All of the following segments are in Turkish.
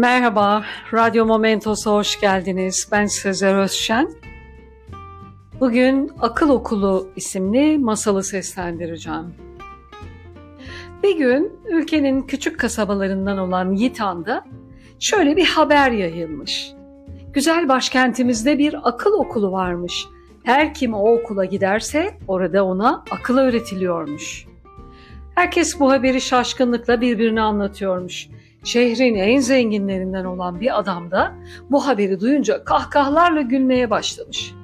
Merhaba, Radyo Momentos'a hoş geldiniz. Ben Sezer Özşen. Bugün Akıl Okulu isimli masalı seslendireceğim. Bir gün ülkenin küçük kasabalarından olan Yitan'da şöyle bir haber yayılmış. Güzel başkentimizde bir akıl okulu varmış. Her kim o okula giderse orada ona akıl öğretiliyormuş. Herkes bu haberi şaşkınlıkla birbirine anlatıyormuş. Şehrin en zenginlerinden olan bir adam da bu haberi duyunca kahkahalarla gülmeye başlamış.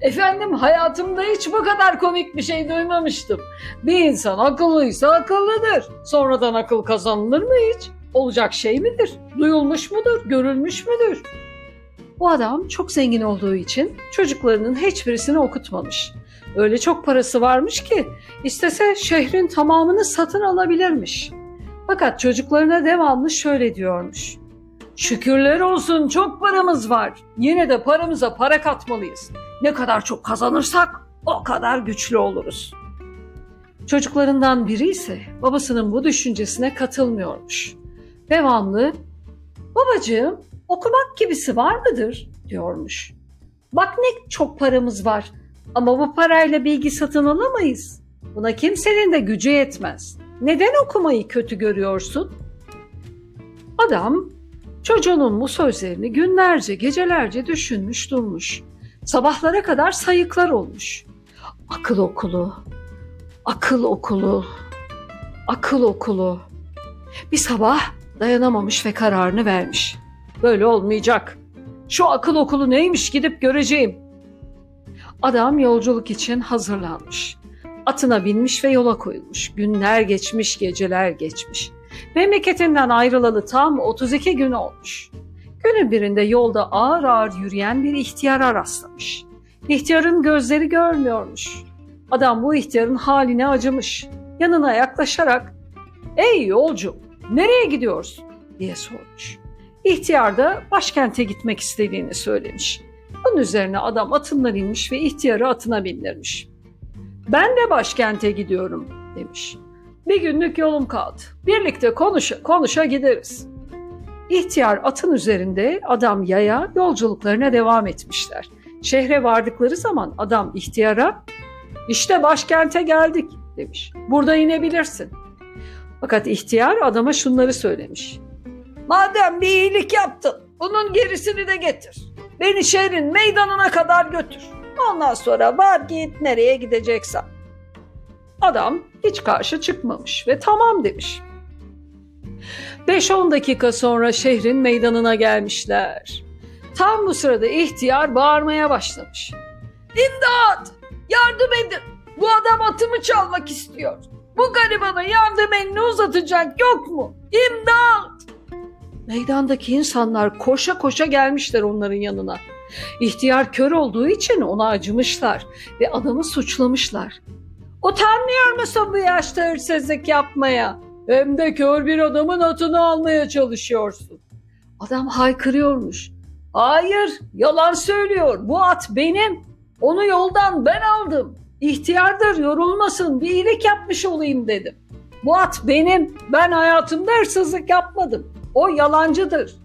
Efendim hayatımda hiç bu kadar komik bir şey duymamıştım. Bir insan akıllıysa akıllıdır. Sonradan akıl kazanılır mı hiç? Olacak şey midir? Duyulmuş mudur? Görülmüş müdür? Bu adam çok zengin olduğu için çocuklarının hiçbirisini okutmamış. Öyle çok parası varmış ki istese şehrin tamamını satın alabilirmiş. Fakat çocuklarına devamlı şöyle diyormuş. Şükürler olsun çok paramız var. Yine de paramıza para katmalıyız. Ne kadar çok kazanırsak o kadar güçlü oluruz. Çocuklarından biri ise babasının bu düşüncesine katılmıyormuş. Devamlı babacığım okumak gibisi var mıdır diyormuş. Bak ne çok paramız var ama bu parayla bilgi satın alamayız. Buna kimsenin de gücü yetmez. Neden okumayı kötü görüyorsun? Adam çocuğunun bu sözlerini günlerce, gecelerce düşünmüş durmuş. Sabahlara kadar sayıklar olmuş. Akıl okulu, akıl okulu, akıl okulu. Bir sabah dayanamamış ve kararını vermiş. Böyle olmayacak. Şu akıl okulu neymiş gidip göreceğim. Adam yolculuk için hazırlanmış. Atına binmiş ve yola koyulmuş. Günler geçmiş, geceler geçmiş. Memleketinden ayrılalı tam 32 gün olmuş. Günün birinde yolda ağır ağır yürüyen bir ihtiyara rastlamış. İhtiyarın gözleri görmüyormuş. Adam bu ihtiyarın haline acımış. Yanına yaklaşarak ''Ey yolcu, nereye gidiyorsun?'' diye sormuş. İhtiyar da başkente gitmek istediğini söylemiş. Bunun üzerine adam atından inmiş ve ihtiyarı atına bindirmiş. Ben de başkente gidiyorum demiş. Bir günlük yolum kaldı. Birlikte konuşa konuşa gideriz. İhtiyar atın üzerinde adam yaya yolculuklarına devam etmişler. Şehre vardıkları zaman adam ihtiyara işte başkente geldik demiş. Burada inebilirsin. Fakat ihtiyar adama şunları söylemiş. Madem bir iyilik yaptın bunun gerisini de getir. Beni şehrin meydanına kadar götür. Ondan sonra var git nereye gideceksen. Adam hiç karşı çıkmamış ve tamam demiş. 5-10 dakika sonra şehrin meydanına gelmişler. Tam bu sırada ihtiyar bağırmaya başlamış. İmdat! Yardım edin! Bu adam atımı çalmak istiyor. Bu garibana yardım elini uzatacak yok mu? İmdat! Meydandaki insanlar koşa koşa gelmişler onların yanına. İhtiyar kör olduğu için ona acımışlar ve adamı suçlamışlar. Utanmıyor musun bu yaşta hırsızlık yapmaya? Hem de kör bir adamın atını almaya çalışıyorsun. Adam haykırıyormuş. Hayır, yalan söylüyor. Bu at benim. Onu yoldan ben aldım. İhtiyardır, yorulmasın, bir iyilik yapmış olayım dedim. Bu at benim. Ben hayatımda hırsızlık yapmadım. O yalancıdır.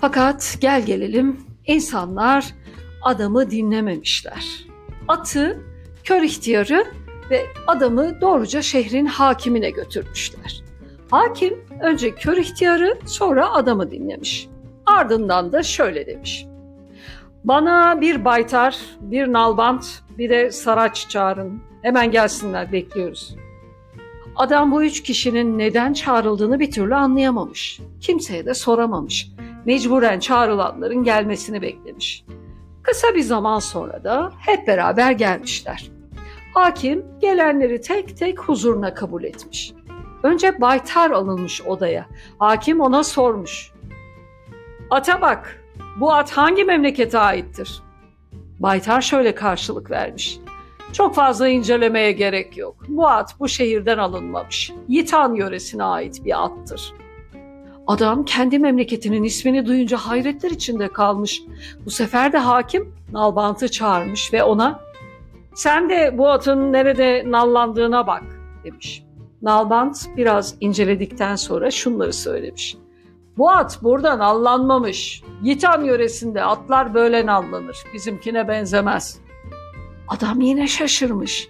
Fakat gel gelelim insanlar adamı dinlememişler. Atı kör ihtiyarı ve adamı doğruca şehrin hakimine götürmüşler. Hakim önce kör ihtiyarı sonra adamı dinlemiş. Ardından da şöyle demiş. Bana bir baytar, bir nalbant, bir de saraç çağırın. Hemen gelsinler bekliyoruz. Adam bu üç kişinin neden çağrıldığını bir türlü anlayamamış. Kimseye de soramamış. Mecburen çağrılanların gelmesini beklemiş. Kısa bir zaman sonra da hep beraber gelmişler. Hakim gelenleri tek tek huzuruna kabul etmiş. Önce baytar alınmış odaya. Hakim ona sormuş. Ata bak, bu at hangi memlekete aittir? Baytar şöyle karşılık vermiş. Çok fazla incelemeye gerek yok. Bu at bu şehirden alınmamış. Yitan yöresine ait bir attır. Adam kendi memleketinin ismini duyunca hayretler içinde kalmış. Bu sefer de hakim Nalbant'ı çağırmış ve ona sen de bu atın nerede nallandığına bak demiş. Nalbant biraz inceledikten sonra şunları söylemiş. Bu at buradan allanmamış. Yitan yöresinde atlar böyle nallanır. Bizimkine benzemez. Adam yine şaşırmış.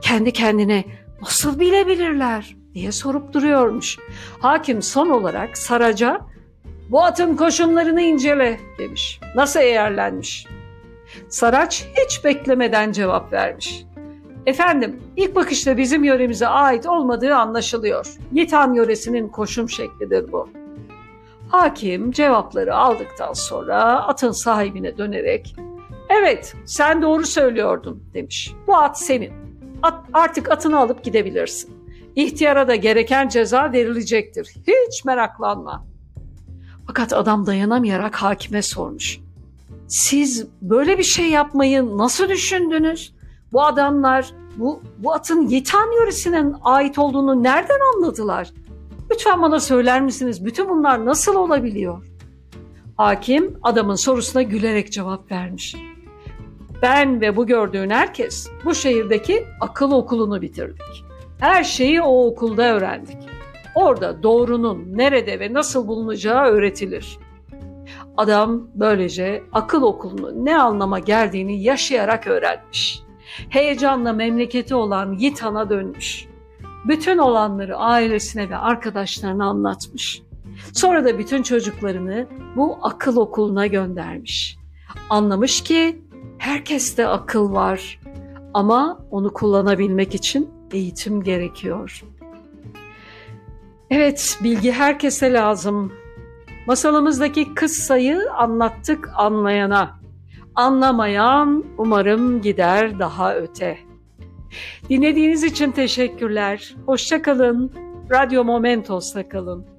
Kendi kendine nasıl bilebilirler diye sorup duruyormuş. Hakim son olarak Saraca bu atın koşumlarını incele demiş. Nasıl eğerlenmiş? Saraç hiç beklemeden cevap vermiş. Efendim, ilk bakışta bizim yöremize ait olmadığı anlaşılıyor. Yitan yöresinin koşum şeklidir bu. Hakim cevapları aldıktan sonra atın sahibine dönerek "Evet, sen doğru söylüyordun." demiş. "Bu at senin. At, artık atını alıp gidebilirsin. İhtiyara da gereken ceza verilecektir. Hiç meraklanma." Fakat adam dayanamayarak hakime sormuş. Siz böyle bir şey yapmayı nasıl düşündünüz? Bu adamlar bu, bu atın Yitan yöresinin ait olduğunu nereden anladılar? Lütfen bana söyler misiniz? Bütün bunlar nasıl olabiliyor? Hakim adamın sorusuna gülerek cevap vermiş. Ben ve bu gördüğün herkes bu şehirdeki akıl okulunu bitirdik. Her şeyi o okulda öğrendik. Orada doğrunun nerede ve nasıl bulunacağı öğretilir. Adam böylece akıl okulunun ne anlama geldiğini yaşayarak öğrenmiş. Heyecanla memleketi olan Yitan'a dönmüş. Bütün olanları ailesine ve arkadaşlarına anlatmış. Sonra da bütün çocuklarını bu akıl okuluna göndermiş. Anlamış ki herkeste akıl var ama onu kullanabilmek için eğitim gerekiyor. Evet, bilgi herkese lazım. Masalımızdaki kıssayı anlattık anlayana. Anlamayan umarım gider daha öte. Dinlediğiniz için teşekkürler. Hoşça kalın. Radyo Momentos'ta kalın.